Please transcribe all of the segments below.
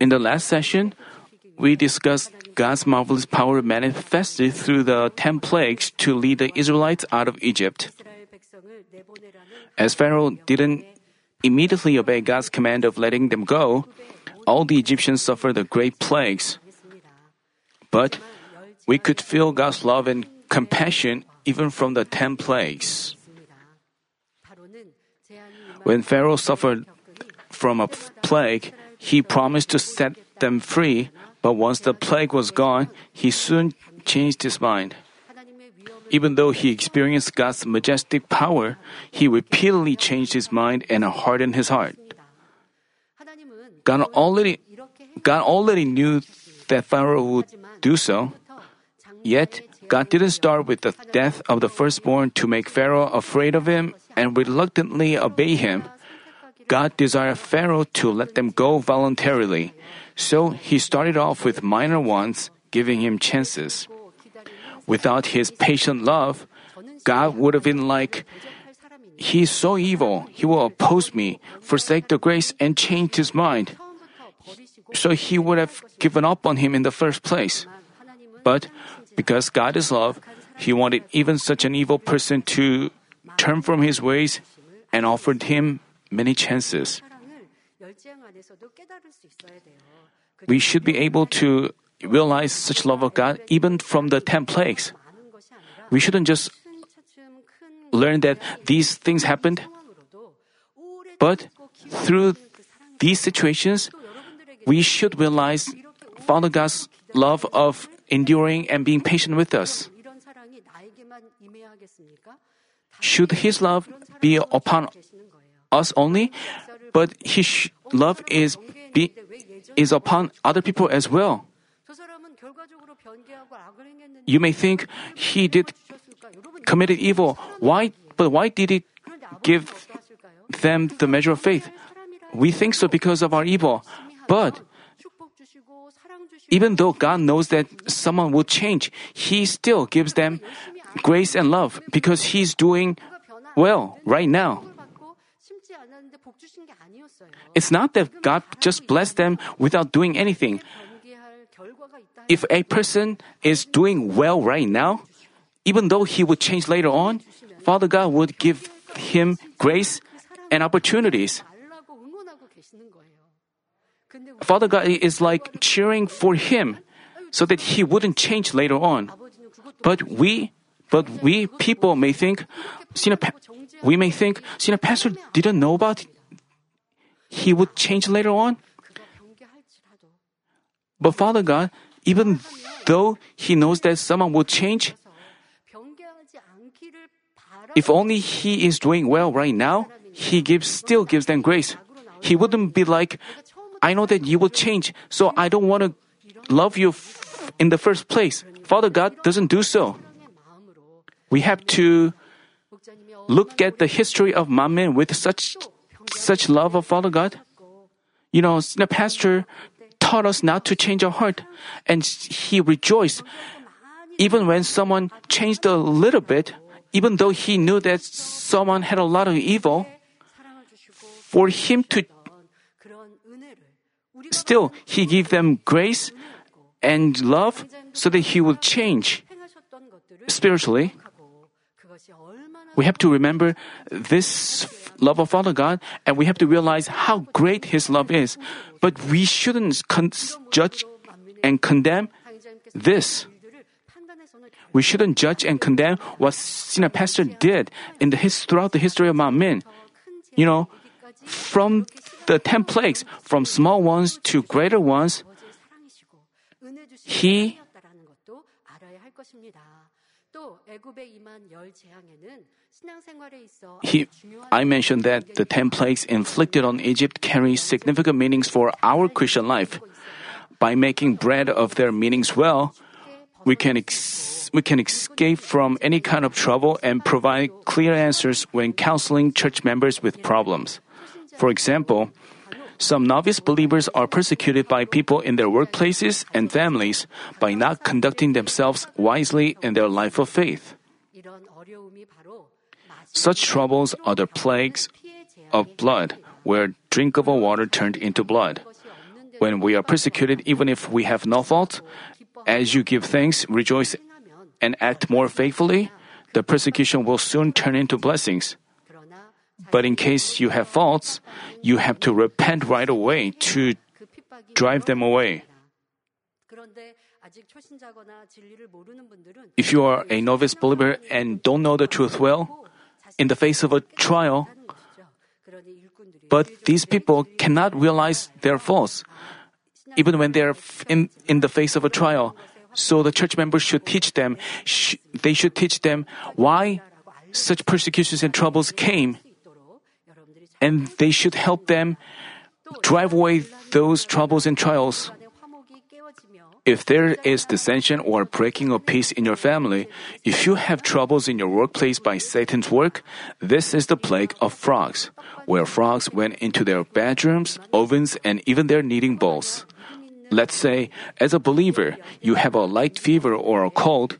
In the last session, we discussed God's marvelous power manifested through the ten plagues to lead the Israelites out of Egypt. As Pharaoh didn't immediately obey God's command of letting them go, all the Egyptians suffered the great plagues. But we could feel God's love and compassion even from the ten plagues. When Pharaoh suffered from a plague, he promised to set them free, but once the plague was gone, he soon changed his mind. Even though he experienced God's majestic power, he repeatedly changed his mind and hardened his heart. God already, God already knew that Pharaoh would do so. Yet, God didn't start with the death of the firstborn to make Pharaoh afraid of him and reluctantly obey him. God desired Pharaoh to let them go voluntarily, so he started off with minor ones, giving him chances. Without his patient love, God would have been like, He is so evil, he will oppose me, forsake the grace, and change his mind. So he would have given up on him in the first place. But because God is love, he wanted even such an evil person to turn from his ways and offered him many chances. We should be able to realize such love of God even from the 10 plagues. We shouldn't just learn that these things happened, but through these situations, we should realize Father God's love of enduring and being patient with us. Should His love be upon us only, but His sh- love is, be, is upon other people as well. You may think he did committed evil. Why? But why did he give them the measure of faith? We think so because of our evil. But even though God knows that someone will change, He still gives them grace and love because He's doing well right now. It's not that God just blessed them without doing anything. If a person is doing well right now, even though he would change later on, Father God would give him grace and opportunities. Father God is like cheering for him so that he wouldn't change later on. But we, but we people may think, we may think, you pastor didn't know about he would change later on. But Father God, even though he knows that someone will change, if only he is doing well right now, he gives still gives them grace. He wouldn't be like, I know that you will change, so I don't want to love you f- in the first place. Father God doesn't do so. We have to look at the history of Manmin with such such love of Father God? You know, the pastor taught us not to change our heart, and he rejoiced even when someone changed a little bit, even though he knew that someone had a lot of evil. For him to still, he gave them grace and love so that he would change spiritually. We have to remember this love of Father God, and we have to realize how great His love is. But we shouldn't con- judge and condemn this. We shouldn't judge and condemn what Sinapaster pastor did in the his, throughout the history of Manmin. You know, from the ten plagues, from small ones to greater ones, he he, I mentioned that the 10 plagues inflicted on Egypt carry significant meanings for our Christian life. By making bread of their meanings well, we can, ex- we can escape from any kind of trouble and provide clear answers when counseling church members with problems. For example, some novice believers are persecuted by people in their workplaces and families by not conducting themselves wisely in their life of faith. Such troubles are the plagues of blood, where drinkable water turned into blood. When we are persecuted, even if we have no fault, as you give thanks, rejoice, and act more faithfully, the persecution will soon turn into blessings. But in case you have faults, you have to repent right away to drive them away. If you are a novice believer and don't know the truth well, in the face of a trial, but these people cannot realize their faults, even when they are in, in the face of a trial. So the church members should teach them, sh- they should teach them why such persecutions and troubles came. And they should help them drive away those troubles and trials. If there is dissension or breaking of peace in your family, if you have troubles in your workplace by Satan's work, this is the plague of frogs, where frogs went into their bedrooms, ovens, and even their kneading bowls. Let's say, as a believer, you have a light fever or a cold.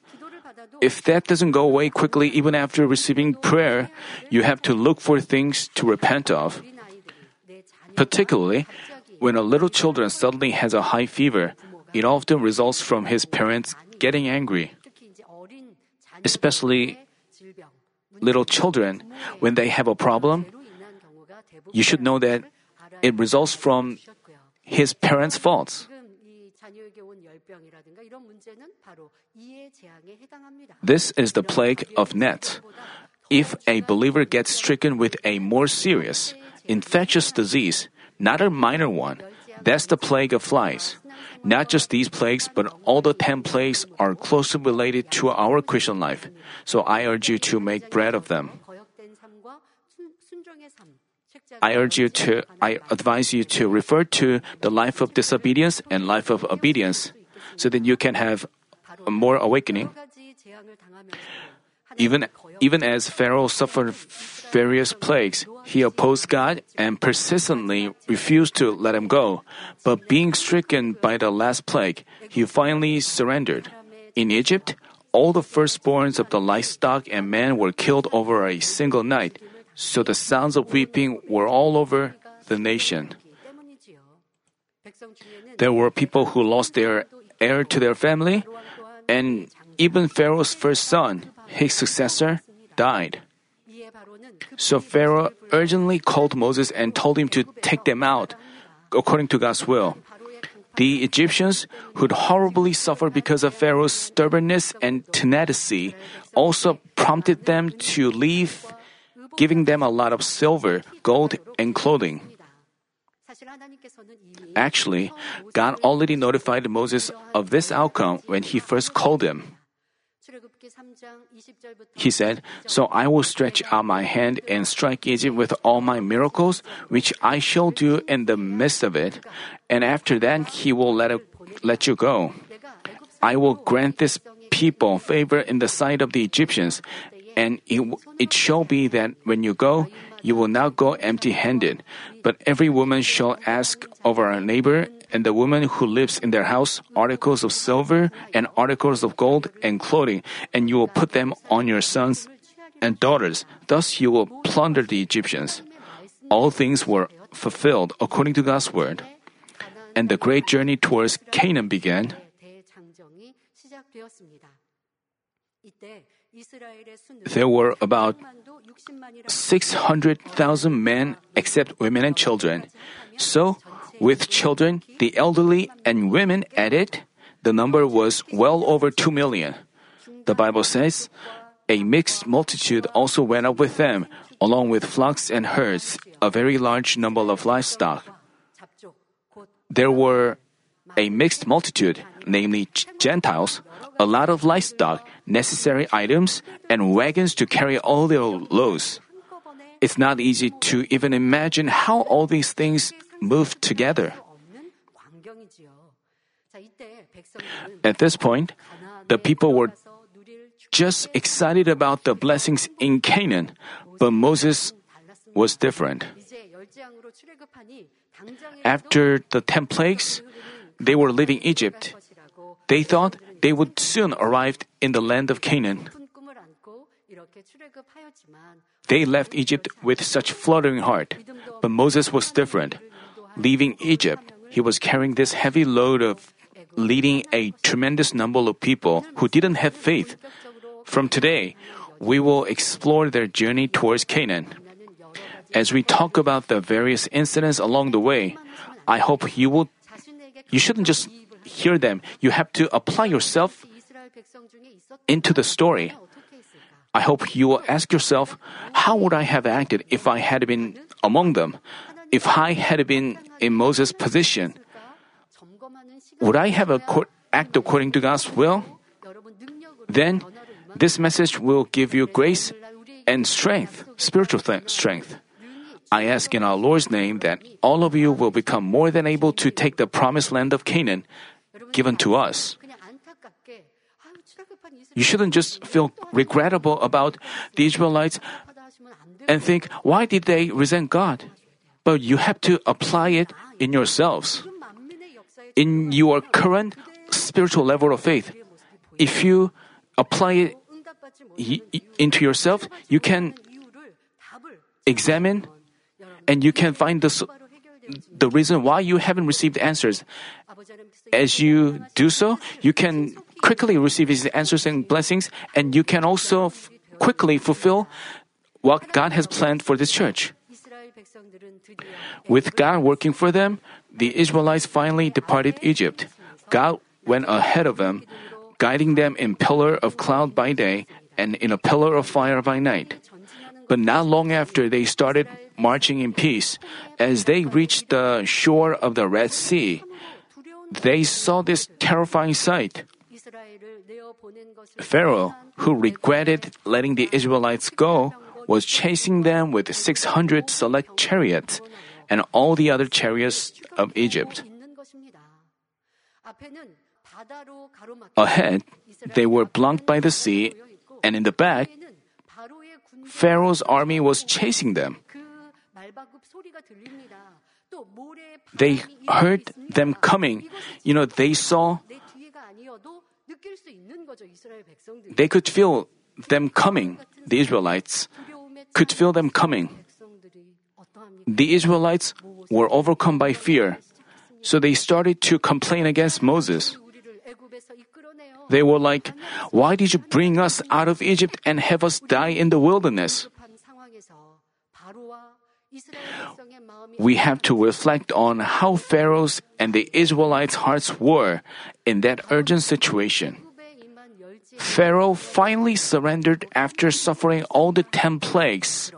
If that doesn't go away quickly even after receiving prayer, you have to look for things to repent of. Particularly, when a little child suddenly has a high fever, it often results from his parents getting angry. Especially little children, when they have a problem, you should know that it results from his parents' faults. This is the plague of net. If a believer gets stricken with a more serious, infectious disease, not a minor one, that's the plague of flies. Not just these plagues, but all the ten plagues are closely related to our Christian life. So I urge you to make bread of them. I urge you to, I advise you to refer to the life of disobedience and life of obedience so that you can have a more awakening. Even, even as Pharaoh suffered various plagues, he opposed God and persistently refused to let him go. But being stricken by the last plague, he finally surrendered. In Egypt, all the firstborns of the livestock and men were killed over a single night, so the sounds of weeping were all over the nation. There were people who lost their heir to their family, and even Pharaoh's first son, his successor, died. So Pharaoh urgently called Moses and told him to take them out, according to God's will. The Egyptians, who'd horribly suffered because of Pharaoh's stubbornness and tenacity, also prompted them to leave, giving them a lot of silver, gold, and clothing. Actually, God already notified Moses of this outcome when he first called him. He said, So I will stretch out my hand and strike Egypt with all my miracles, which I shall do in the midst of it, and after that he will let, it, let you go. I will grant this people favor in the sight of the Egyptians, and it, it shall be that when you go, you will not go empty handed, but every woman shall ask of her neighbor and the woman who lives in their house articles of silver and articles of gold and clothing, and you will put them on your sons and daughters. Thus you will plunder the Egyptians. All things were fulfilled according to God's word. And the great journey towards Canaan began. There were about 600,000 men except women and children. So, with children, the elderly, and women added, the number was well over 2 million. The Bible says, a mixed multitude also went up with them, along with flocks and herds, a very large number of livestock. There were a mixed multitude, namely Gentiles, a lot of livestock, necessary items, and wagons to carry all their loads. It's not easy to even imagine how all these things moved together. At this point, the people were just excited about the blessings in Canaan, but Moses was different. After the ten plagues, they were leaving Egypt. They thought they would soon arrive in the land of Canaan. They left Egypt with such fluttering heart. But Moses was different. Leaving Egypt, he was carrying this heavy load of leading a tremendous number of people who didn't have faith. From today, we will explore their journey towards Canaan. As we talk about the various incidents along the way, I hope you will you shouldn't just hear them. You have to apply yourself into the story. I hope you will ask yourself, how would I have acted if I had been among them? If I had been in Moses' position, would I have accord- act according to God's will? Then this message will give you grace and strength, spiritual th- strength. I ask in our Lord's name that all of you will become more than able to take the promised land of Canaan given to us. You shouldn't just feel regrettable about the Israelites and think, why did they resent God? But you have to apply it in yourselves. In your current spiritual level of faith, if you apply it into yourself, you can examine and you can find the, the reason why you haven't received answers. As you do so, you can quickly receive His answers and blessings, and you can also f- quickly fulfill what God has planned for this church. With God working for them, the Israelites finally departed Egypt. God went ahead of them, guiding them in pillar of cloud by day and in a pillar of fire by night. But not long after they started marching in peace, as they reached the shore of the Red Sea, they saw this terrifying sight. Pharaoh, who regretted letting the Israelites go, was chasing them with 600 select chariots and all the other chariots of Egypt. Ahead, they were blocked by the sea, and in the back, Pharaoh's army was chasing them. They heard them coming. You know, they saw, they could feel them coming. The Israelites could feel them coming. The Israelites were overcome by fear, so they started to complain against Moses. They were like, Why did you bring us out of Egypt and have us die in the wilderness? We have to reflect on how Pharaoh's and the Israelites' hearts were in that urgent situation. Pharaoh finally surrendered after suffering all the ten plagues.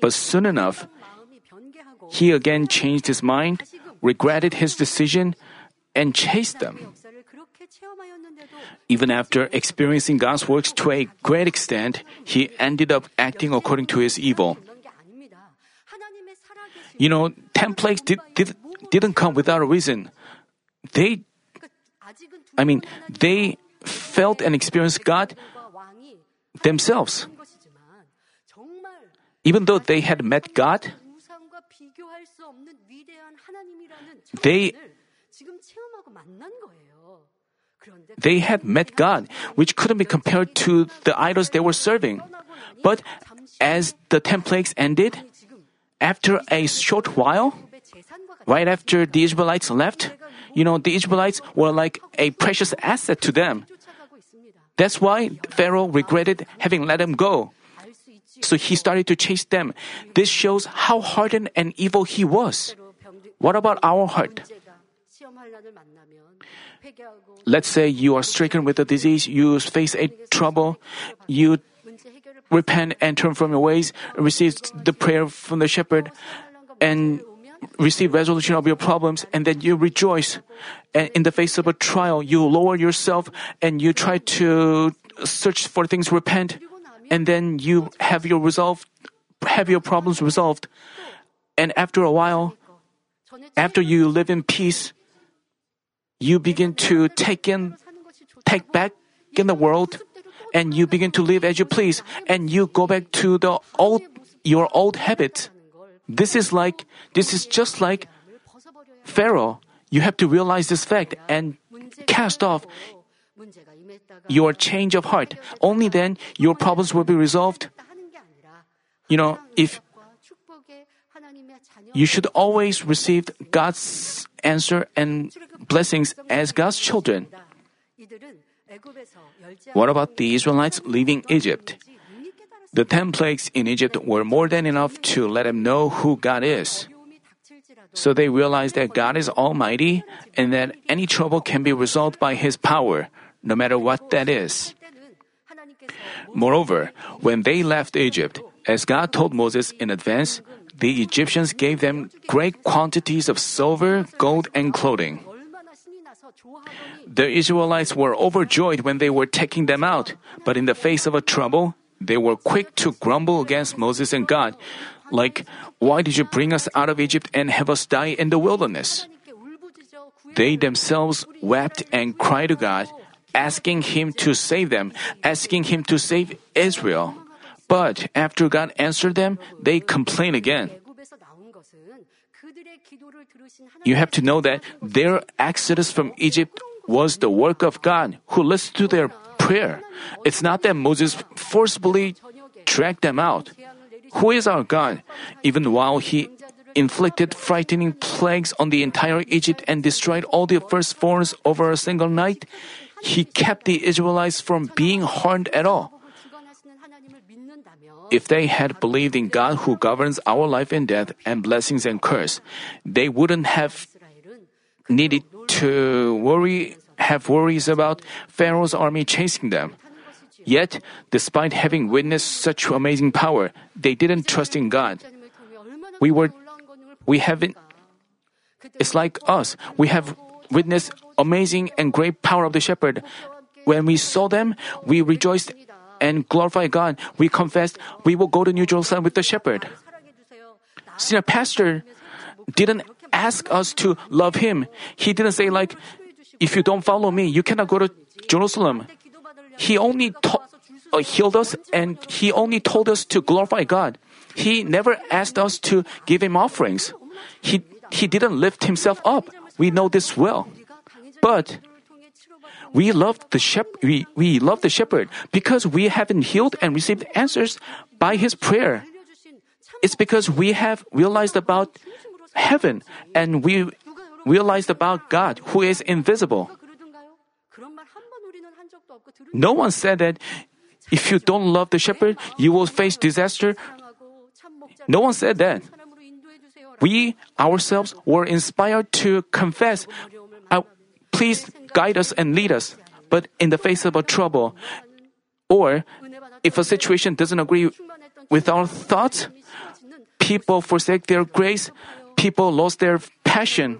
But soon enough, he again changed his mind, regretted his decision, and chased them. Even after experiencing God's works to a great extent, he ended up acting according to his evil. You know, ten plagues did, did, didn't come without a reason. They, I mean, they felt and experienced God themselves. Even though they had met God, they they had met God, which couldn't be compared to the idols they were serving. But as the ten plagues ended, after a short while, right after the Israelites left, you know, the Israelites were like a precious asset to them. That's why Pharaoh regretted having let them go. So he started to chase them. This shows how hardened and evil he was. What about our heart? Let's say you are stricken with a disease, you face a trouble, you repent and turn from your ways, receive the prayer from the shepherd, and receive resolution of your problems, and then you rejoice. And in the face of a trial, you lower yourself and you try to search for things, repent, and then you have your resolve, have your problems resolved. And after a while, after you live in peace, you begin to take in, take back in the world, and you begin to live as you please, and you go back to the old, your old habits. This is like, this is just like Pharaoh. You have to realize this fact and cast off your change of heart. Only then your problems will be resolved. You know, if you should always receive God's answer and blessings as God's children. What about the Israelites leaving Egypt? The ten plagues in Egypt were more than enough to let them know who God is. So they realized that God is almighty and that any trouble can be resolved by His power, no matter what that is. Moreover, when they left Egypt, as God told Moses in advance, the Egyptians gave them great quantities of silver, gold, and clothing. The Israelites were overjoyed when they were taking them out, but in the face of a trouble, they were quick to grumble against Moses and God, like, Why did you bring us out of Egypt and have us die in the wilderness? They themselves wept and cried to God, asking Him to save them, asking Him to save Israel. But after God answered them, they complained again. You have to know that their exodus from Egypt was the work of God who listened to their prayer. It's not that Moses forcibly dragged them out. Who is our God? Even while he inflicted frightening plagues on the entire Egypt and destroyed all the firstborns over a single night, he kept the Israelites from being harmed at all. If they had believed in God who governs our life and death and blessings and curse, they wouldn't have needed to worry, have worries about Pharaoh's army chasing them. Yet, despite having witnessed such amazing power, they didn't trust in God. We were, we haven't, it's like us. We have witnessed amazing and great power of the shepherd. When we saw them, we rejoiced and glorified God, we confessed we will go to New Jerusalem with the shepherd. Senior pastor didn't ask us to love him. He didn't say like, if you don't follow me, you cannot go to Jerusalem. He only to- uh, healed us and he only told us to glorify God. He never asked us to give him offerings. He, he didn't lift himself up. We know this well. But we love the shep- we, we love the shepherd because we have been healed and received answers by his prayer. It's because we have realized about heaven and we realized about God who is invisible. No one said that if you don't love the shepherd, you will face disaster. No one said that. We ourselves were inspired to confess, uh, please guide us and lead us. But in the face of a trouble, or if a situation doesn't agree with our thoughts, people forsake their grace, people lost their passion.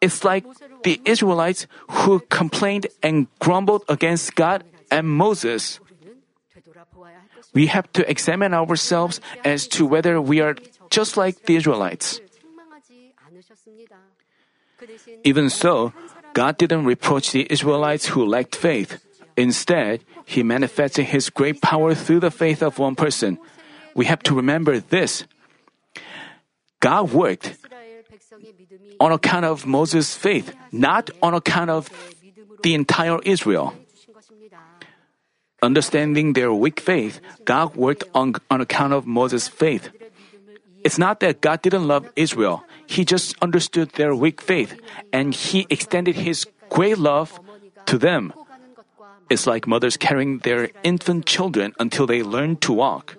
It's like the Israelites who complained and grumbled against God and Moses. We have to examine ourselves as to whether we are just like the Israelites. Even so, God didn't reproach the Israelites who lacked faith. Instead, He manifested His great power through the faith of one person. We have to remember this. God worked on account of Moses' faith, not on account of the entire Israel. Understanding their weak faith, God worked on, on account of Moses' faith. It's not that God didn't love Israel. He just understood their weak faith and He extended His great love to them. It's like mothers carrying their infant children until they learn to walk.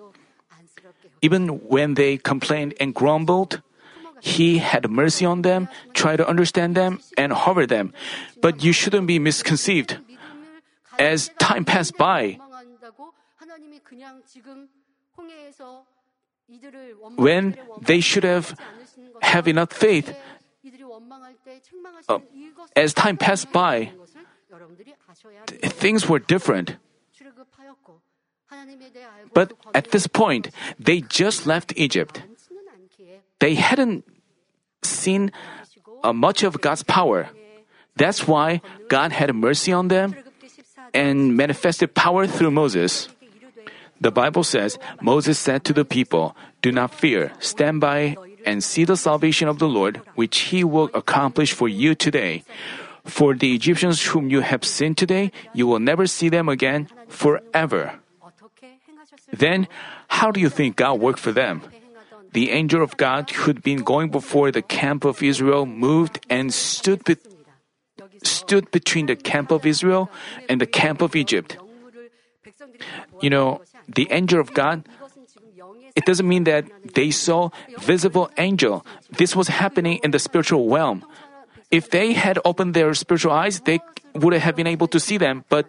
Even when they complained and grumbled, He had mercy on them, tried to understand them, and hover them. But you shouldn't be misconceived. As time passed by, when they should have have enough faith, uh, as time passed by, th- things were different. But at this point, they just left Egypt. They hadn't seen uh, much of God's power. That's why God had mercy on them and manifested power through Moses. The Bible says Moses said to the people, Do not fear, stand by and see the salvation of the Lord, which he will accomplish for you today. For the Egyptians whom you have seen today, you will never see them again forever. Then, how do you think God worked for them? the angel of God who'd been going before the camp of Israel moved and stood, be- stood between the camp of Israel and the camp of Egypt. You know, the angel of God, it doesn't mean that they saw visible angel. This was happening in the spiritual realm. If they had opened their spiritual eyes, they would have been able to see them, but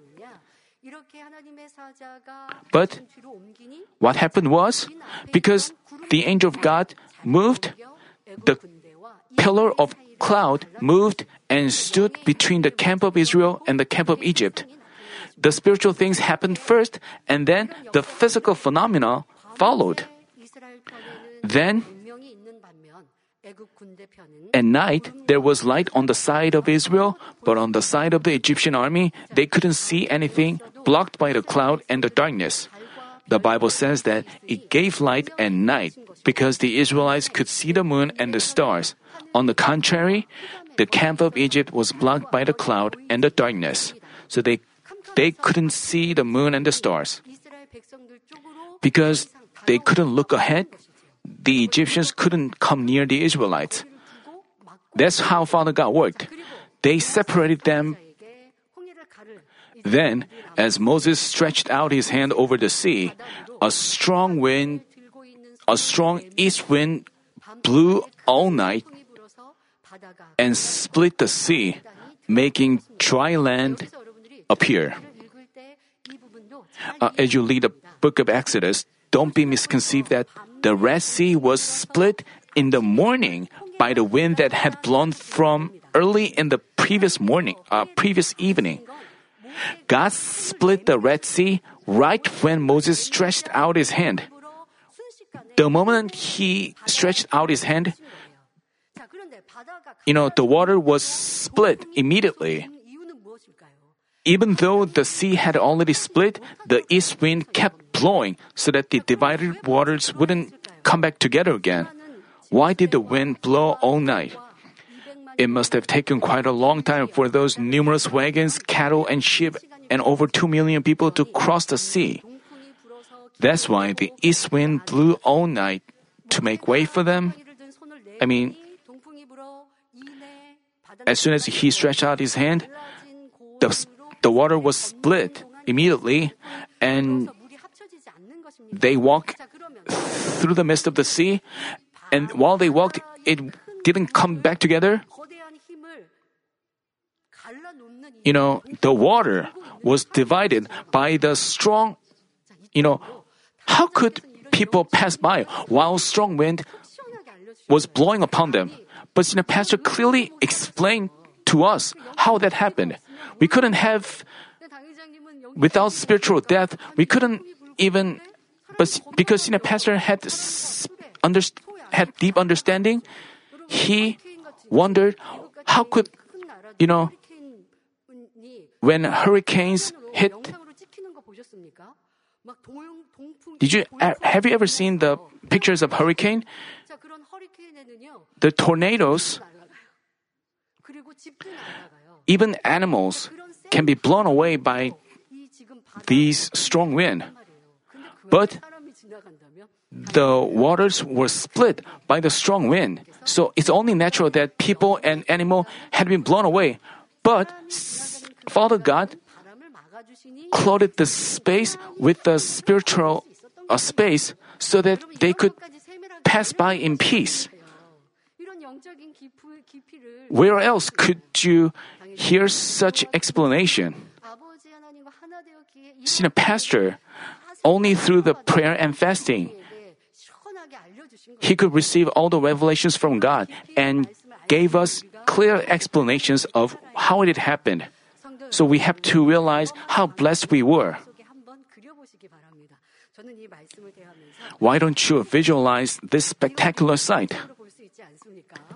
but what happened was because the angel of God moved, the pillar of cloud moved and stood between the camp of Israel and the camp of Egypt. The spiritual things happened first, and then the physical phenomena followed. Then, at night, there was light on the side of Israel, but on the side of the Egyptian army, they couldn't see anything, blocked by the cloud and the darkness. The Bible says that it gave light and night because the Israelites could see the moon and the stars. On the contrary, the camp of Egypt was blocked by the cloud and the darkness, so they, they couldn't see the moon and the stars. Because they couldn't look ahead, the Egyptians couldn't come near the Israelites. That's how Father God worked. They separated them then, as Moses stretched out his hand over the sea, a strong wind, a strong east wind blew all night and split the sea, making dry land appear. Uh, as you read the book of Exodus, don't be misconceived that the Red Sea was split in the morning by the wind that had blown from early in the previous morning, uh, previous evening. God split the Red Sea right when Moses stretched out his hand. The moment he stretched out his hand, you know, the water was split immediately. Even though the sea had already split, the east wind kept blowing so that the divided waters wouldn't come back together again. Why did the wind blow all night? It must have taken quite a long time for those numerous wagons, cattle, and sheep and over 2 million people to cross the sea. That's why the east wind blew all night to make way for them. I mean, as soon as he stretched out his hand, the, the water was split immediately, and they walked through the midst of the sea. And while they walked, it didn't come back together you know, the water was divided by the strong, you know, how could people pass by while strong wind was blowing upon them? But the pastor clearly explained to us how that happened. We couldn't have, without spiritual death, we couldn't even, but because the pastor had, under, had deep understanding, he wondered how could, you know, when hurricanes hit. Did you uh, have you ever seen the pictures of hurricane? The tornadoes, even animals can be blown away by these strong wind. But the waters were split by the strong wind. So it's only natural that people and animal had been blown away. But Father God clothed the space with the spiritual uh, space so that they could pass by in peace. Where else could you hear such explanation? Senior pastor, only through the prayer and fasting, he could receive all the revelations from God and gave us clear explanations of how it happened. So we have to realize how blessed we were. Why don't you visualize this spectacular sight?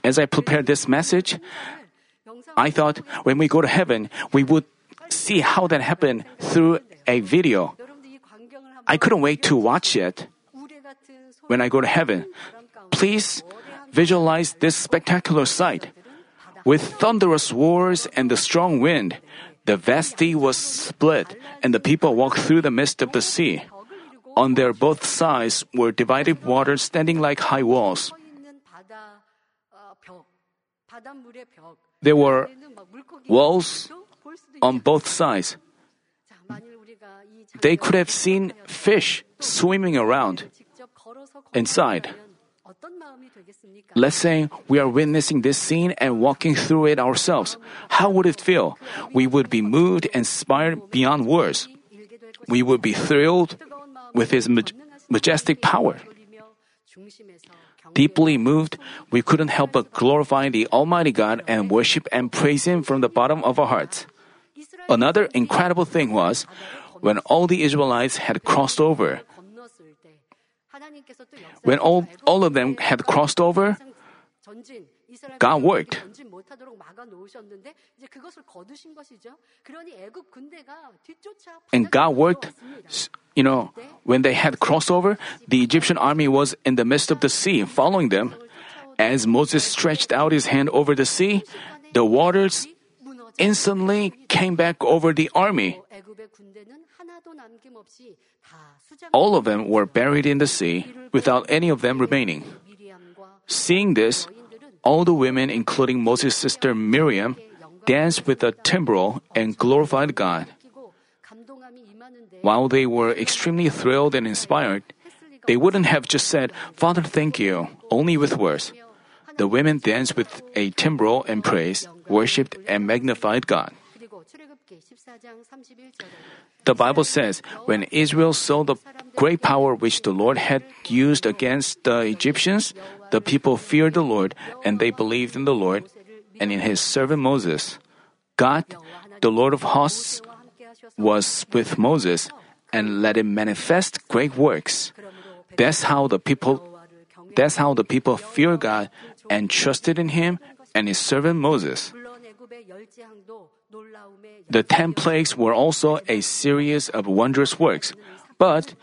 As I prepared this message, I thought when we go to heaven, we would see how that happened through a video. I couldn't wait to watch it. When I go to heaven, please visualize this spectacular sight. With thunderous wars and the strong wind, the vast sea was split, and the people walked through the midst of the sea. On their both sides were divided waters standing like high walls. There were walls on both sides. They could have seen fish swimming around inside. Let's say we are witnessing this scene and walking through it ourselves. How would it feel? We would be moved and inspired beyond words. We would be thrilled with His majestic power. Deeply moved, we couldn't help but glorify the Almighty God and worship and praise Him from the bottom of our hearts. Another incredible thing was when all the Israelites had crossed over. When all, all of them had crossed over, God worked. And God worked, you know, when they had crossed over, the Egyptian army was in the midst of the sea following them. As Moses stretched out his hand over the sea, the waters instantly came back over the army. All of them were buried in the sea without any of them remaining. Seeing this, all the women, including Moses' sister Miriam, danced with a timbrel and glorified God. While they were extremely thrilled and inspired, they wouldn't have just said, Father, thank you, only with words. The women danced with a timbrel and praised, worshipped, and magnified God. The Bible says, when Israel saw the great power which the Lord had used against the Egyptians, the people feared the Lord and they believed in the Lord and in his servant Moses. God, the Lord of hosts, was with Moses and let him manifest great works. That's how the people that's how the people fear God and trusted in him and his servant Moses. The ten plagues were also a series of wondrous works, but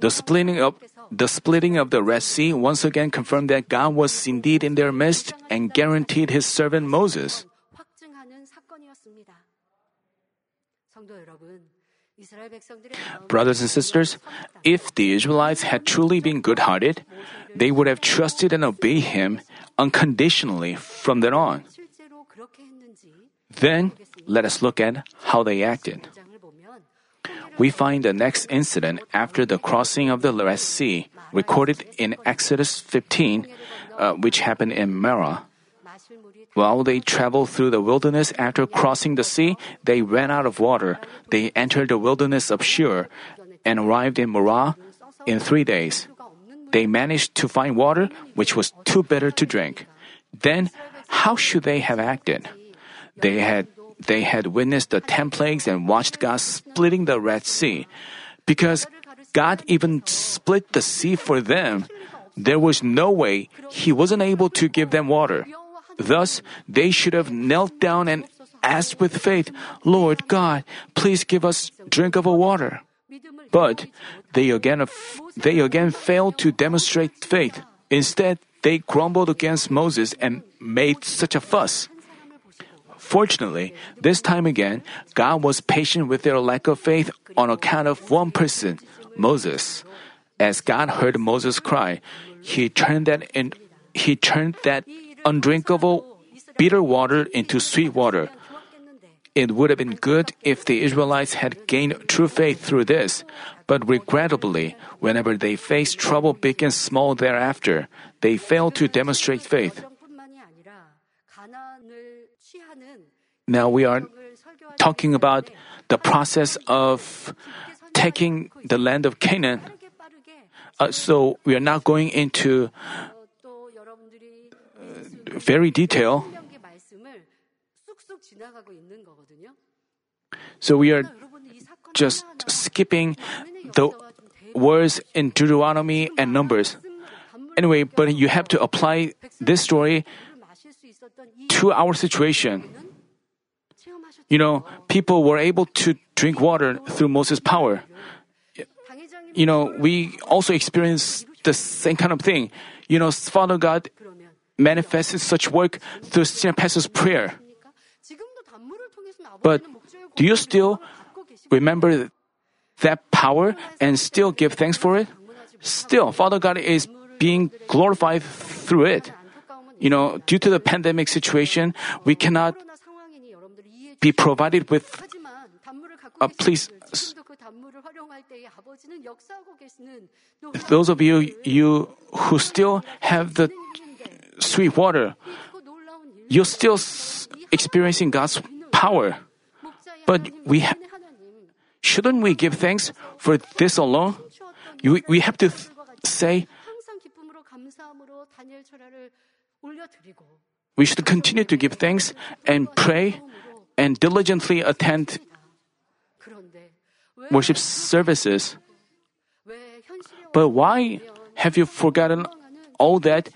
the splitting up the splitting of the Red Sea once again confirmed that God was indeed in their midst and guaranteed his servant Moses. Brothers and sisters, if the Israelites had truly been good hearted, they would have trusted and obeyed him unconditionally from then on. Then, let us look at how they acted. We find the next incident after the crossing of the Red Sea, recorded in Exodus 15, uh, which happened in Marah. While they traveled through the wilderness after crossing the sea, they ran out of water. They entered the wilderness of Shur and arrived in Marah in three days. They managed to find water which was too bitter to drink. Then, how should they have acted? They had they had witnessed the ten plagues and watched God splitting the Red Sea. Because God even split the sea for them, there was no way He wasn't able to give them water. Thus, they should have knelt down and asked with faith, Lord God, please give us drink of a water. But they again, they again failed to demonstrate faith. Instead, they grumbled against Moses and made such a fuss. Fortunately, this time again, God was patient with their lack of faith on account of one person, Moses. As God heard Moses' cry, he turned that in, he turned that undrinkable bitter water into sweet water. It would have been good if the Israelites had gained true faith through this, but regrettably, whenever they faced trouble big and small thereafter, they failed to demonstrate faith. Now we are talking about the process of taking the land of Canaan. Uh, so we are not going into uh, very detail. So we are just skipping the words in Deuteronomy and Numbers. Anyway, but you have to apply this story to our situation. You know, people were able to drink water through Moses' power. You know, we also experience the same kind of thing. You know, Father God manifested such work through senior pastor's prayer. But do you still remember that power and still give thanks for it? Still, Father God is being glorified through it. You know, due to the pandemic situation, we cannot be provided with. Uh, please, those of you you who still have the sweet water, you're still experiencing God's power. But we ha- shouldn't we give thanks for this alone? We have to th- say we should continue to give thanks and pray and diligently attend worship services. But why have you forgotten all that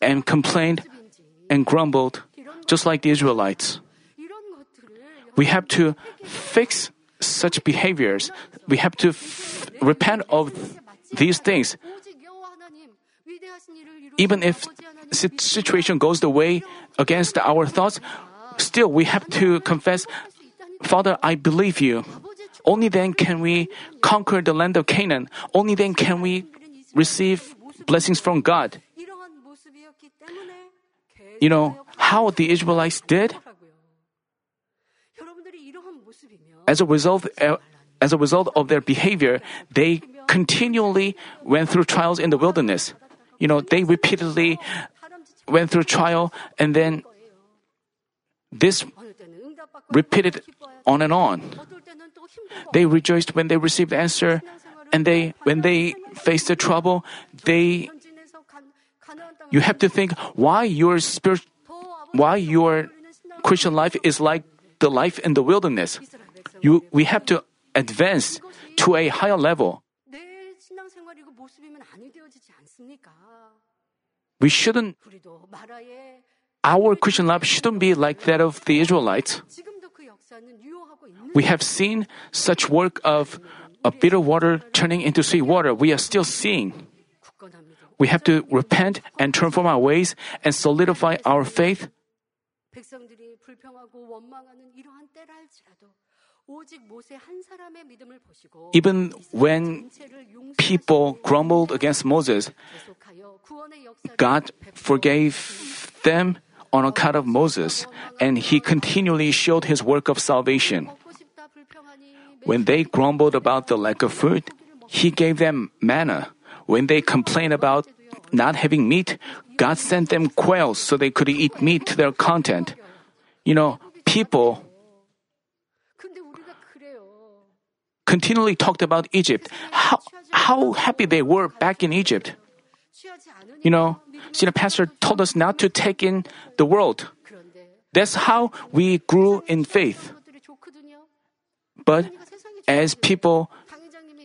and complained and grumbled, just like the Israelites? We have to fix such behaviors. We have to f- repent of these things. Even if situation goes the way against our thoughts, still we have to confess, Father, I believe you. Only then can we conquer the land of Canaan. Only then can we receive blessings from God. You know how the Israelites did? As a result, uh, as a result of their behavior, they continually went through trials in the wilderness. You know, they repeatedly went through trial and then this repeated on and on. They rejoiced when they received the answer, and they when they faced the trouble, they you have to think why your spirit why your Christian life is like the life in the wilderness. You we have to advance to a higher level. We shouldn't our Christian life shouldn't be like that of the Israelites. We have seen such work of a bitter water turning into sweet water. We are still seeing. We have to repent and turn from our ways and solidify our faith. Even when people grumbled against Moses, God forgave them on account of Moses, and he continually showed his work of salvation. When they grumbled about the lack of food, he gave them manna. When they complained about not having meat, God sent them quails so they could eat meat to their content. You know, people continually talked about Egypt, how, how happy they were back in Egypt. You know, senior pastor told us not to take in the world. That's how we grew in faith. But as people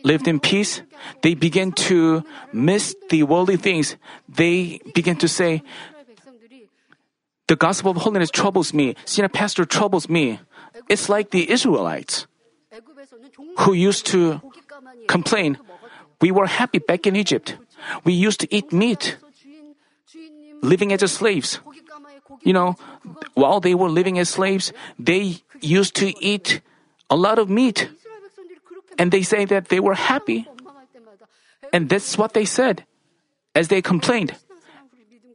lived in peace, they began to miss the worldly things. They began to say, The gospel of holiness troubles me. Senior pastor troubles me. It's like the Israelites who used to complain, We were happy back in Egypt. We used to eat meat, living as slaves. You know, while they were living as slaves, they used to eat a lot of meat. And they say that they were happy. And that's what they said as they complained.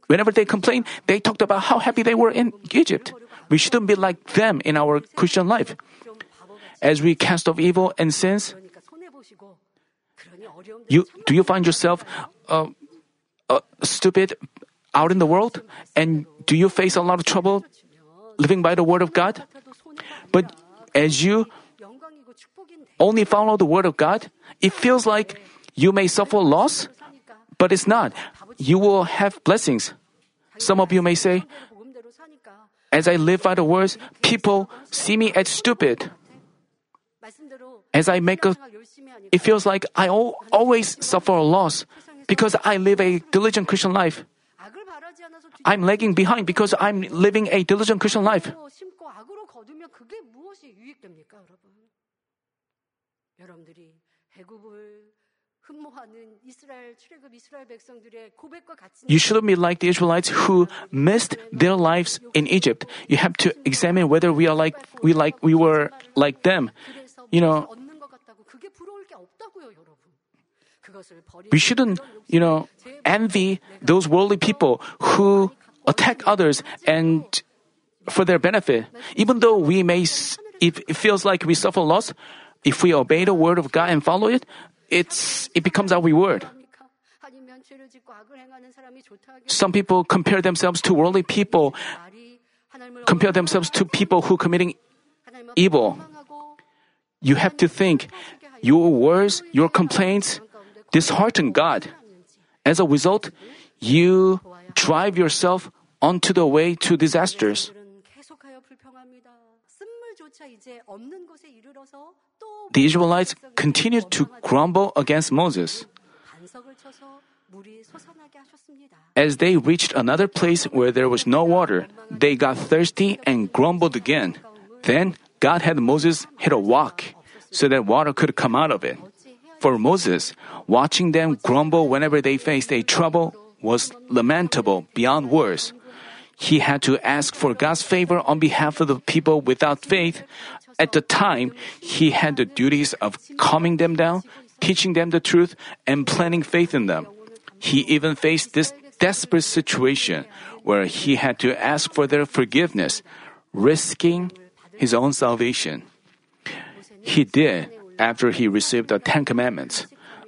Whenever they complained, they talked about how happy they were in Egypt. We shouldn't be like them in our Christian life. As we cast off evil and sins, you do you find yourself uh, uh, stupid out in the world, and do you face a lot of trouble living by the word of God? But as you only follow the word of God, it feels like you may suffer loss, but it's not. You will have blessings. Some of you may say, as I live by the words, people see me as stupid. As I make a, it feels like I al- always suffer a loss because I live a diligent Christian life. I'm lagging behind because I'm living a diligent Christian life. You shouldn't be like the Israelites who missed their lives in Egypt. You have to examine whether we are like we like we were like them. You know, we shouldn't, you know, envy those worldly people who attack others and for their benefit. Even though we may, if it feels like we suffer loss, if we obey the word of God and follow it, it's, it becomes our reward. Some people compare themselves to worldly people, compare themselves to people who committing evil. You have to think your words, your complaints dishearten God. As a result, you drive yourself onto the way to disasters. The Israelites continued to grumble against Moses. As they reached another place where there was no water, they got thirsty and grumbled again. Then God had Moses hit a rock so that water could come out of it. For Moses, watching them grumble whenever they faced a trouble was lamentable beyond words. He had to ask for God's favor on behalf of the people without faith. At the time, he had the duties of calming them down, teaching them the truth, and planting faith in them. He even faced this desperate situation where he had to ask for their forgiveness, risking his own salvation. He did after he received the Ten Commandments.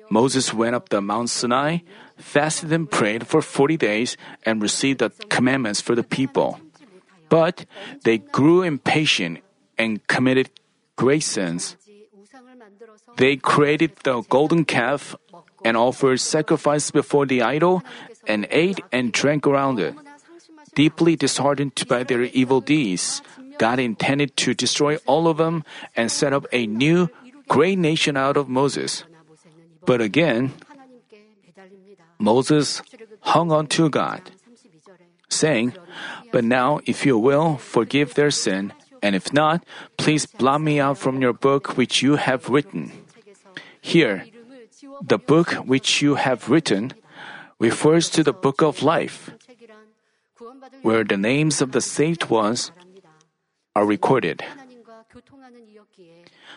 Moses went up the Mount Sinai, fasted and prayed for 40 days, and received the commandments for the people. But they grew impatient and committed great sins. They created the golden calf and offered sacrifice before the idol and ate and drank around it. Deeply disheartened by their evil deeds, God intended to destroy all of them and set up a new great nation out of Moses. But again, Moses hung on to God, saying, But now, if you will, forgive their sin, and if not, please blot me out from your book which you have written. Here, the book which you have written refers to the book of life, where the names of the saved ones are recorded.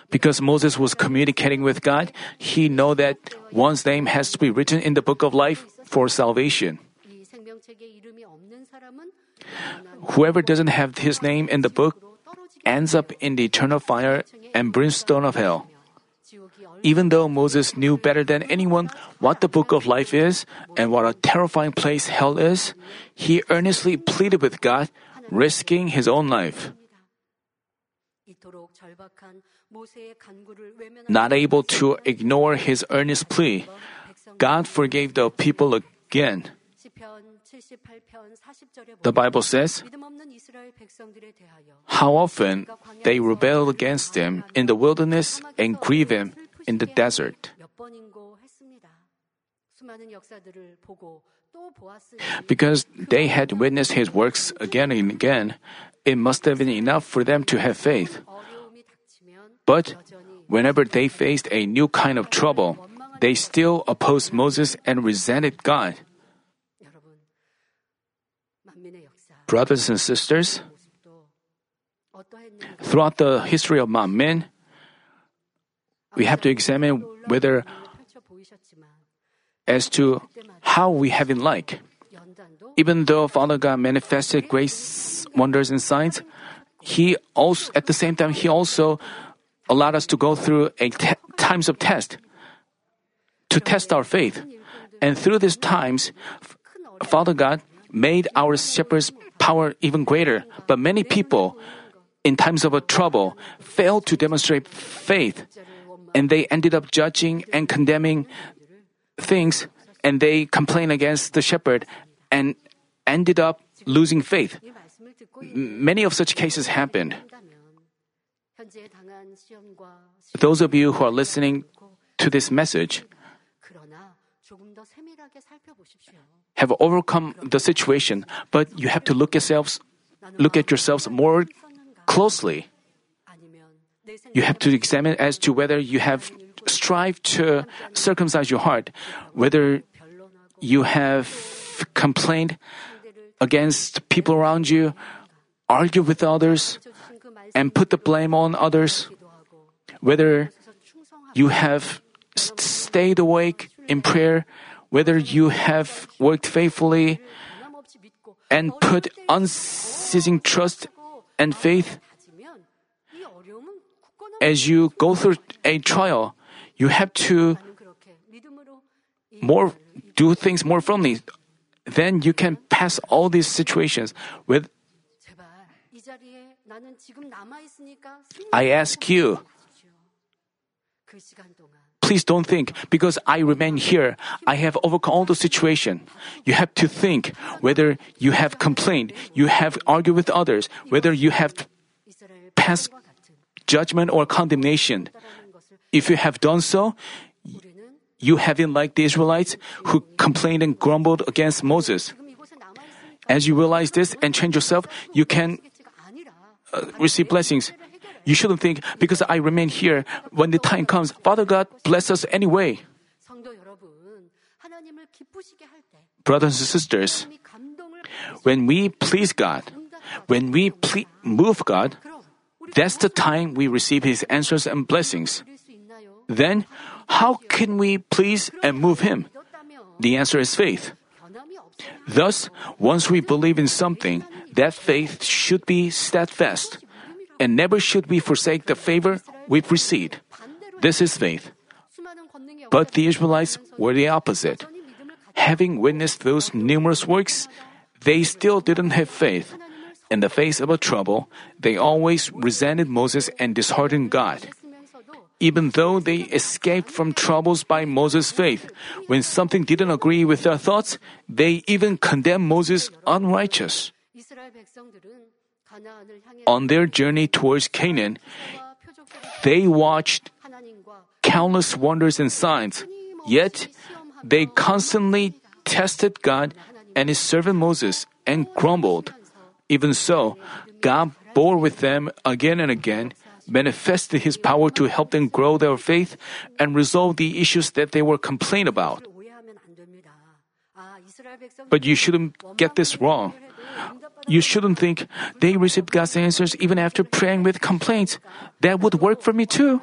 Because Moses was communicating with God, he know that one's name has to be written in the book of life for salvation. Whoever doesn't have his name in the book ends up in the eternal fire and brimstone of hell. Even though Moses knew better than anyone what the book of life is and what a terrifying place hell is, he earnestly pleaded with God, risking his own life. Not able to ignore his earnest plea, God forgave the people again. The Bible says, How often they rebelled against him in the wilderness and grieved him in the desert. Because they had witnessed his works again and again, it must have been enough for them to have faith. But whenever they faced a new kind of trouble, they still opposed Moses and resented God. Brothers and sisters, throughout the history of Manmin, we have to examine whether as to how we have been like. Even though Father God manifested great wonders and signs, He also, at the same time, He also allowed us to go through a te- times of test to test our faith. And through these times, Father God made our shepherd's power even greater. But many people, in times of trouble, failed to demonstrate faith. And they ended up judging and condemning things, and they complained against the shepherd and ended up losing faith. Many of such cases happened. Those of you who are listening to this message have overcome the situation, but you have to look yourselves, look at yourselves more closely. You have to examine as to whether you have strived to circumcise your heart, whether you have complained against people around you, argue with others, and put the blame on others, whether you have stayed awake in prayer, whether you have worked faithfully and put unceasing trust and faith, as you go through a trial, you have to more do things more firmly. Then you can pass all these situations with I ask you Please don't think, because I remain here, I have overcome all the situation. You have to think whether you have complained, you have argued with others, whether you have passed judgment or condemnation. If you have done so, you haven't like the Israelites who complained and grumbled against Moses. As you realize this and change yourself, you can Uh, receive blessings. You shouldn't think, because I remain here, when the time comes, Father God bless us anyway. Brothers and sisters, when we please God, when we ple- move God, that's the time we receive His answers and blessings. Then, how can we please and move Him? The answer is faith. Thus, once we believe in something, that faith should be steadfast and never should we forsake the favor we've received. This is faith. But the Israelites were the opposite. Having witnessed those numerous works, they still didn't have faith. In the face of a trouble, they always resented Moses and disheartened God. Even though they escaped from troubles by Moses' faith, when something didn't agree with their thoughts, they even condemned Moses unrighteous. On their journey towards Canaan, they watched countless wonders and signs, yet they constantly tested God and his servant Moses and grumbled. Even so, God bore with them again and again, manifested his power to help them grow their faith and resolve the issues that they were complaining about. But you shouldn't get this wrong. You shouldn't think they received God's answers even after praying with complaints. That would work for me too.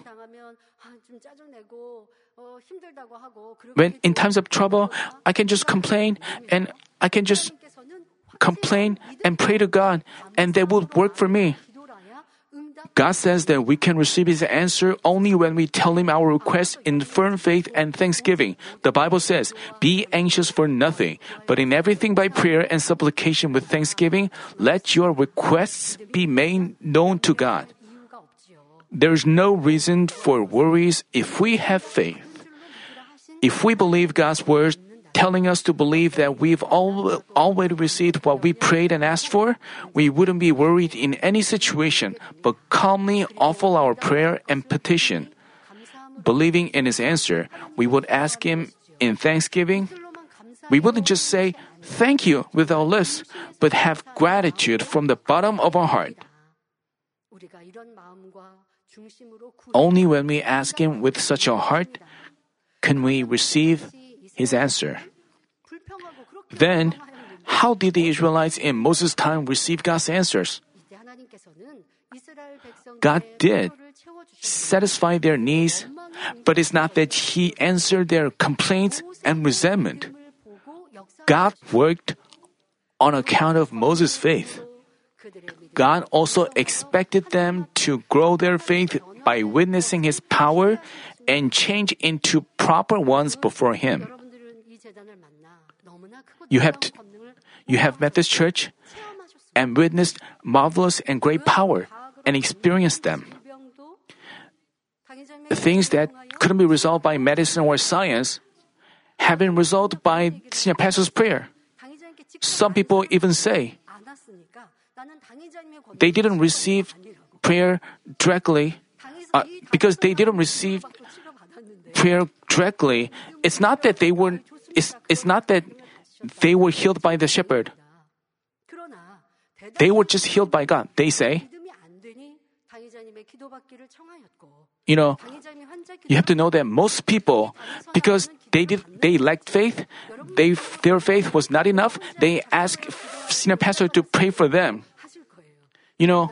When in times of trouble, I can just complain and I can just complain and pray to God, and that would work for me. God says that we can receive His answer only when we tell Him our requests in firm faith and thanksgiving. The Bible says, Be anxious for nothing, but in everything by prayer and supplication with thanksgiving, let your requests be made known to God. There's no reason for worries if we have faith. If we believe God's word, telling us to believe that we've all, already received what we prayed and asked for, we wouldn't be worried in any situation, but calmly offer our prayer and petition. Believing in His answer, we would ask Him in thanksgiving. We wouldn't just say, Thank you with our lips, but have gratitude from the bottom of our heart. Only when we ask Him with such a heart can we receive his answer. Then, how did the Israelites in Moses' time receive God's answers? God did satisfy their needs, but it's not that He answered their complaints and resentment. God worked on account of Moses' faith. God also expected them to grow their faith by witnessing His power and change into proper ones before Him. You have you have met this church and witnessed marvelous and great power and experienced them. The things that couldn't be resolved by medicine or science have been resolved by senior pastor's prayer. Some people even say they didn't receive prayer directly uh, because they didn't receive prayer directly. It's not that they weren't. It's, it's not that they were healed by the shepherd. They were just healed by God. They say, you know, you have to know that most people, because they did, they lacked faith, they, their faith was not enough, they asked senior pastor to pray for them. You know,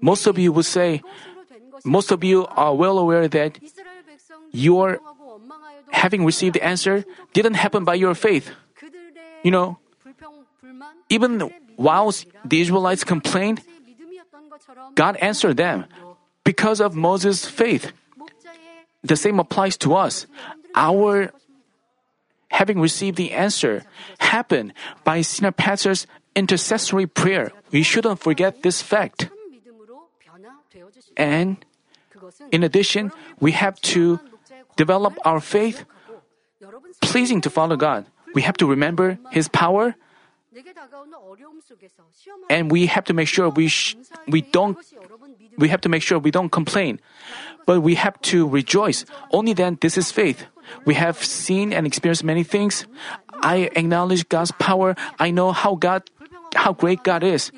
most of you would say, most of you are well aware that your having received the answer didn't happen by your faith. You know, even while the Israelites complained, God answered them because of Moses' faith. The same applies to us. Our having received the answer happened by senior pastors intercessory prayer, we shouldn't forget this fact. And in addition, we have to develop our faith pleasing to follow God. We have to remember His power, and we have to make sure we sh- we don't we have to make sure we don't complain, but we have to rejoice. Only then, this is faith. We have seen and experienced many things. I acknowledge God's power. I know how God how great God is.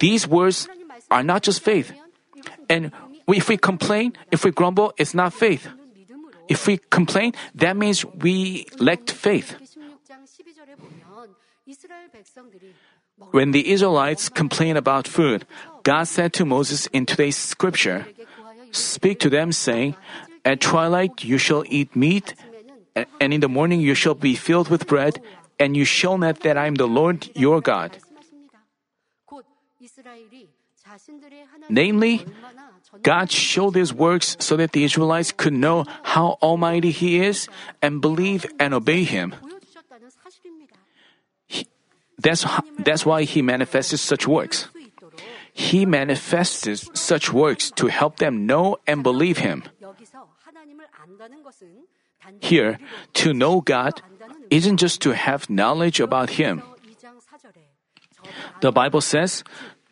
These words are not just faith. And if we complain, if we grumble, it's not faith. If we complain, that means we lacked faith. When the Israelites complained about food, God said to Moses in today's scripture, Speak to them, saying, At twilight you shall eat meat, and in the morning you shall be filled with bread, and you shall not that I am the Lord your God. Namely, God showed his works so that the Israelites could know how almighty he is and believe and obey him. That's, that's why he manifested such works. He manifested such works to help them know and believe him. Here, to know God isn't just to have knowledge about Him. The Bible says,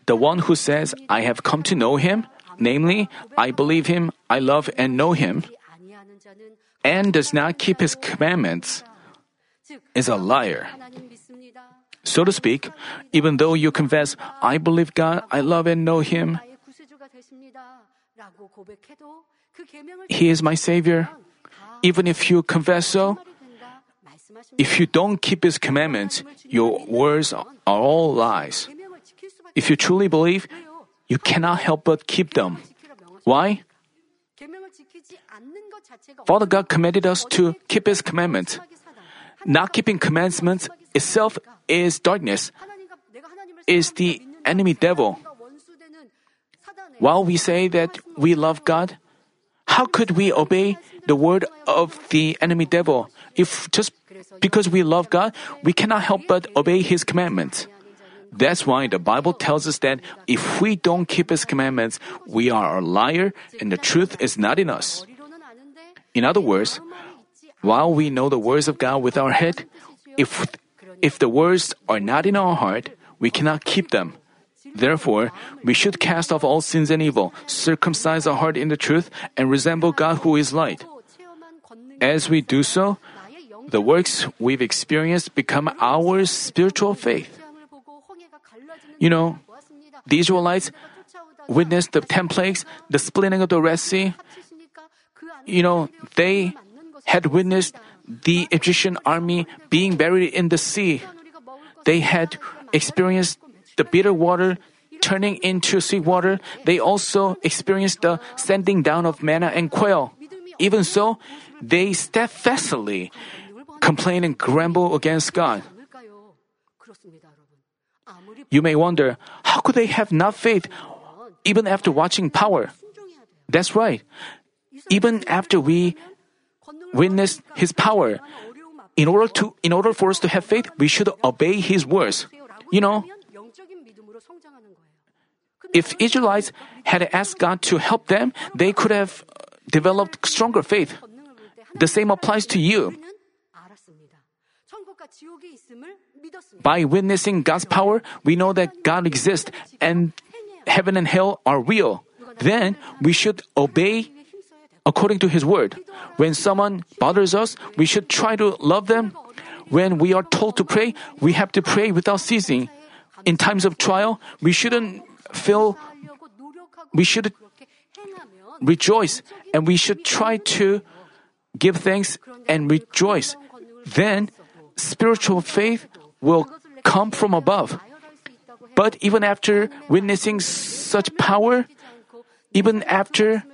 the one who says, I have come to know Him, namely, I believe Him, I love and know Him, and does not keep His commandments, is a liar. So to speak, even though you confess, I believe God, I love and know Him, He is my Savior, even if you confess so, if you don't keep His commandments, your words are all lies. If you truly believe, you cannot help but keep them. Why? Father God commanded us to keep His commandments. Not keeping commandments itself is darkness, is the enemy devil. While we say that we love God, how could we obey the word of the enemy devil. If just because we love God, we cannot help but obey His commandments. That's why the Bible tells us that if we don't keep His commandments, we are a liar and the truth is not in us. In other words, while we know the words of God with our head, if, if the words are not in our heart, we cannot keep them. Therefore, we should cast off all sins and evil, circumcise our heart in the truth, and resemble God who is light. As we do so, the works we've experienced become our spiritual faith. You know, the Israelites witnessed the 10 plagues, the splitting of the Red Sea. You know, they had witnessed the Egyptian army being buried in the sea. They had experienced the bitter water turning into sweet water. They also experienced the sending down of manna and quail. Even so, they steadfastly complain and grumble against God. You may wonder, how could they have not faith even after watching power? That's right. Even after we witness his power, in order to in order for us to have faith, we should obey his words. You know, if Israelites had asked God to help them, they could have developed stronger faith. The same applies to you. By witnessing God's power, we know that God exists and heaven and hell are real. Then we should obey according to His word. When someone bothers us, we should try to love them. When we are told to pray, we have to pray without ceasing. In times of trial, we shouldn't feel we should rejoice and we should try to give thanks and rejoice. Then spiritual faith will come from above. But even after witnessing such power, even after,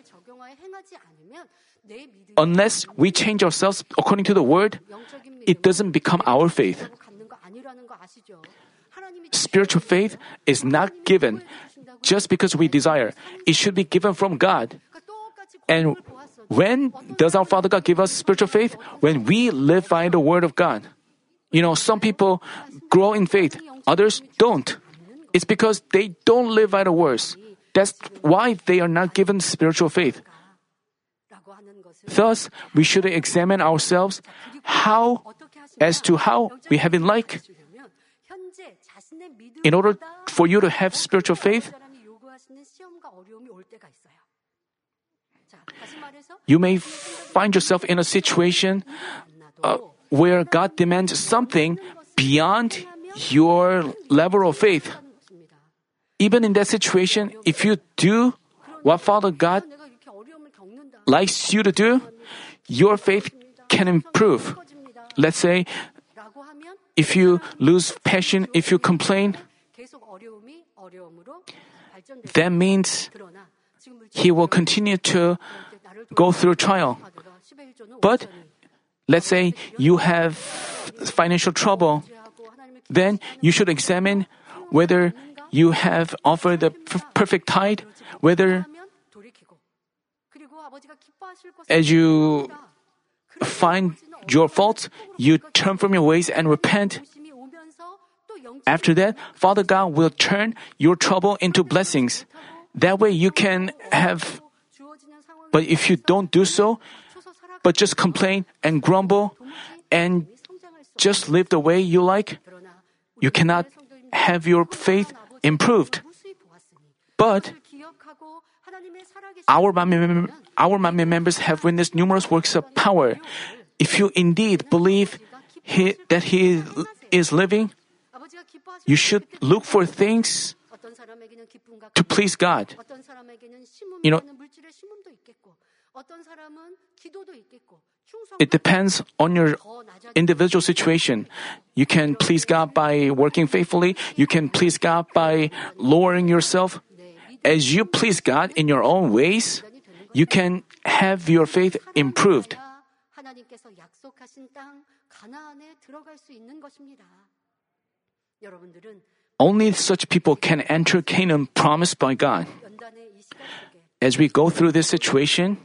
unless we change ourselves according to the word, it doesn't become our faith. Spiritual faith is not given just because we desire, it should be given from God. And when does our Father God give us spiritual faith? When we live by the Word of God. You know, some people grow in faith, others don't. It's because they don't live by the words. That's why they are not given spiritual faith. Thus, we should examine ourselves how as to how we have been like. In order for you to have spiritual faith, you may find yourself in a situation uh, where God demands something beyond your level of faith. Even in that situation, if you do what Father God likes you to do, your faith can improve. Let's say if you lose passion, if you complain, that means He will continue to go through trial. But let's say you have financial trouble, then you should examine whether you have offered the perfect tithe, whether as you find your faults, you turn from your ways and repent. After that, Father God will turn your trouble into blessings. That way you can have but if you don't do so, but just complain and grumble and just live the way you like, you cannot have your faith improved. But our Manmin, our members have witnessed numerous works of power. If you indeed believe he, that He is living, you should look for things to please God. You know, it depends on your individual situation. You can please God by working faithfully. You can please God by lowering yourself. As you please God in your own ways, you can have your faith improved. Only such people can enter Canaan promised by God. As we go through this situation,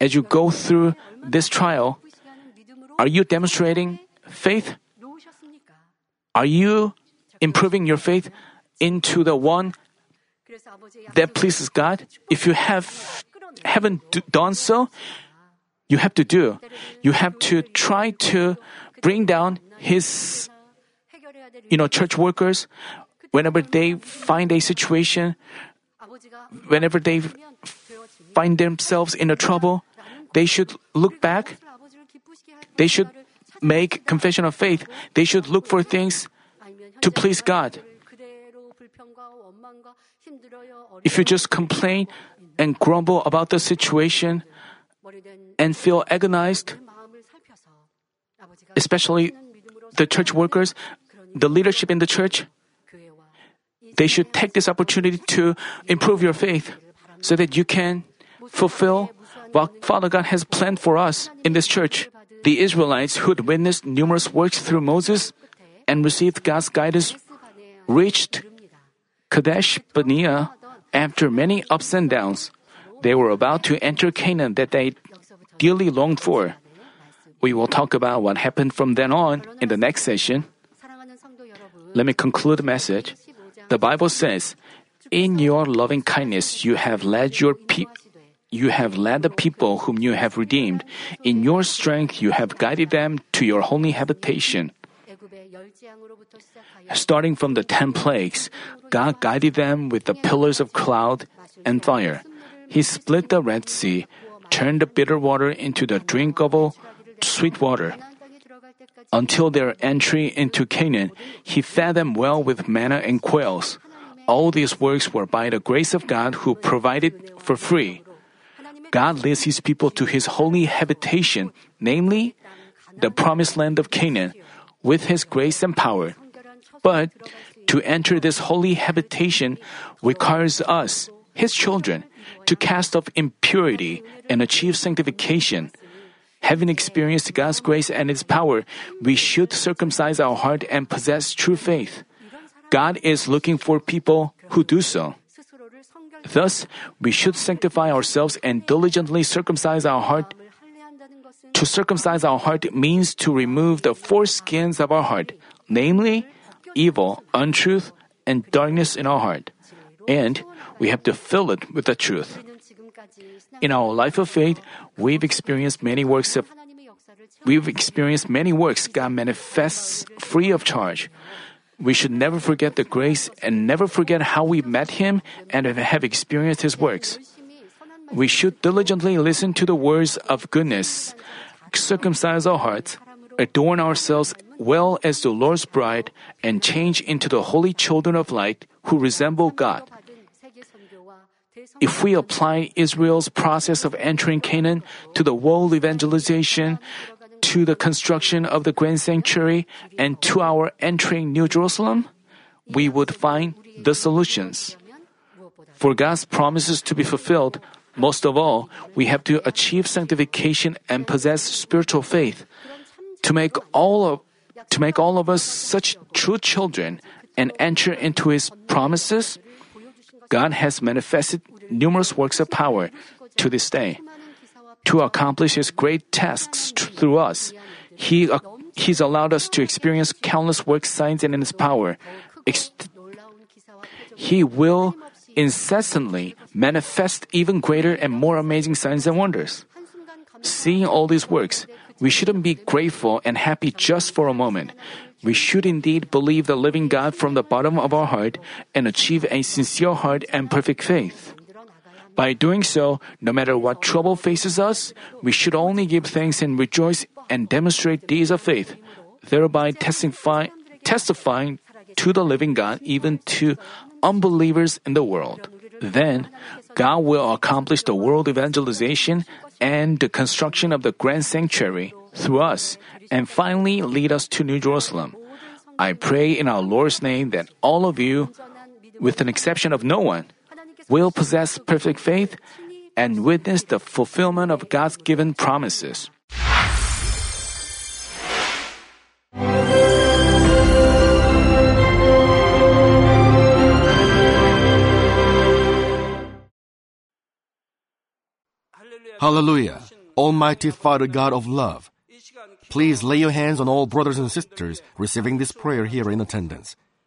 as you go through this trial, are you demonstrating faith? Are you improving your faith into the one that pleases God? If you have haven't done so, you have to do. You have to try to bring down his you know church workers whenever they find a situation, whenever they find themselves in a trouble, they should look back. They should make confession of faith. They should look for things to please God. If you just complain and grumble about the situation and feel agonized, especially the church workers, the leadership in the church, they should take this opportunity to improve your faith so that you can fulfill what Father God has planned for us in this church. The Israelites who had witnessed numerous works through Moses and received God's guidance reached Kadesh Barnea after many ups and downs. They were about to enter Canaan that they dearly longed for. We will talk about what happened from then on in the next session. Let me conclude the message. The Bible says, "In your loving kindness you have led your you have led the people whom you have redeemed. In your strength you have guided them to your holy habitation." Starting from the ten plagues, God guided them with the pillars of cloud and fire. He split the Red Sea, turned the bitter water into the drinkable sweet water, until their entry into Canaan, he fed them well with manna and quails. All these works were by the grace of God who provided for free. God leads his people to his holy habitation, namely, the promised land of Canaan, with his grace and power. But to enter this holy habitation requires us, his children, to cast off impurity and achieve sanctification. Having experienced God's grace and its power, we should circumcise our heart and possess true faith. God is looking for people who do so. Thus, we should sanctify ourselves and diligently circumcise our heart. To circumcise our heart means to remove the foreskins of our heart, namely, evil, untruth, and darkness in our heart. And we have to fill it with the truth. In our life of faith, we've experienced many works of we've experienced many works God manifests free of charge. We should never forget the grace and never forget how we met Him and have experienced His works. We should diligently listen to the words of goodness, circumcise our hearts, adorn ourselves well as the Lord's bride, and change into the holy children of light who resemble God. If we apply Israel's process of entering Canaan to the world evangelization, to the construction of the grand sanctuary, and to our entering New Jerusalem, we would find the solutions. For God's promises to be fulfilled, most of all, we have to achieve sanctification and possess spiritual faith. To make all of to make all of us such true children and enter into his promises, God has manifested numerous works of power to this day. To accomplish his great tasks through us, he, uh, he's allowed us to experience countless work signs and in his power. Ex- he will incessantly manifest even greater and more amazing signs and wonders. Seeing all these works, we shouldn't be grateful and happy just for a moment. We should indeed believe the living God from the bottom of our heart and achieve a sincere heart and perfect faith. By doing so, no matter what trouble faces us, we should only give thanks and rejoice and demonstrate deeds of faith, thereby testify, testifying to the living God even to unbelievers in the world. Then, God will accomplish the world evangelization and the construction of the grand sanctuary through us, and finally lead us to New Jerusalem. I pray in our Lord's name that all of you, with an exception of no one, will possess perfect faith and witness the fulfillment of God's given promises. Hallelujah. Almighty Father God of love, please lay your hands on all brothers and sisters receiving this prayer here in attendance.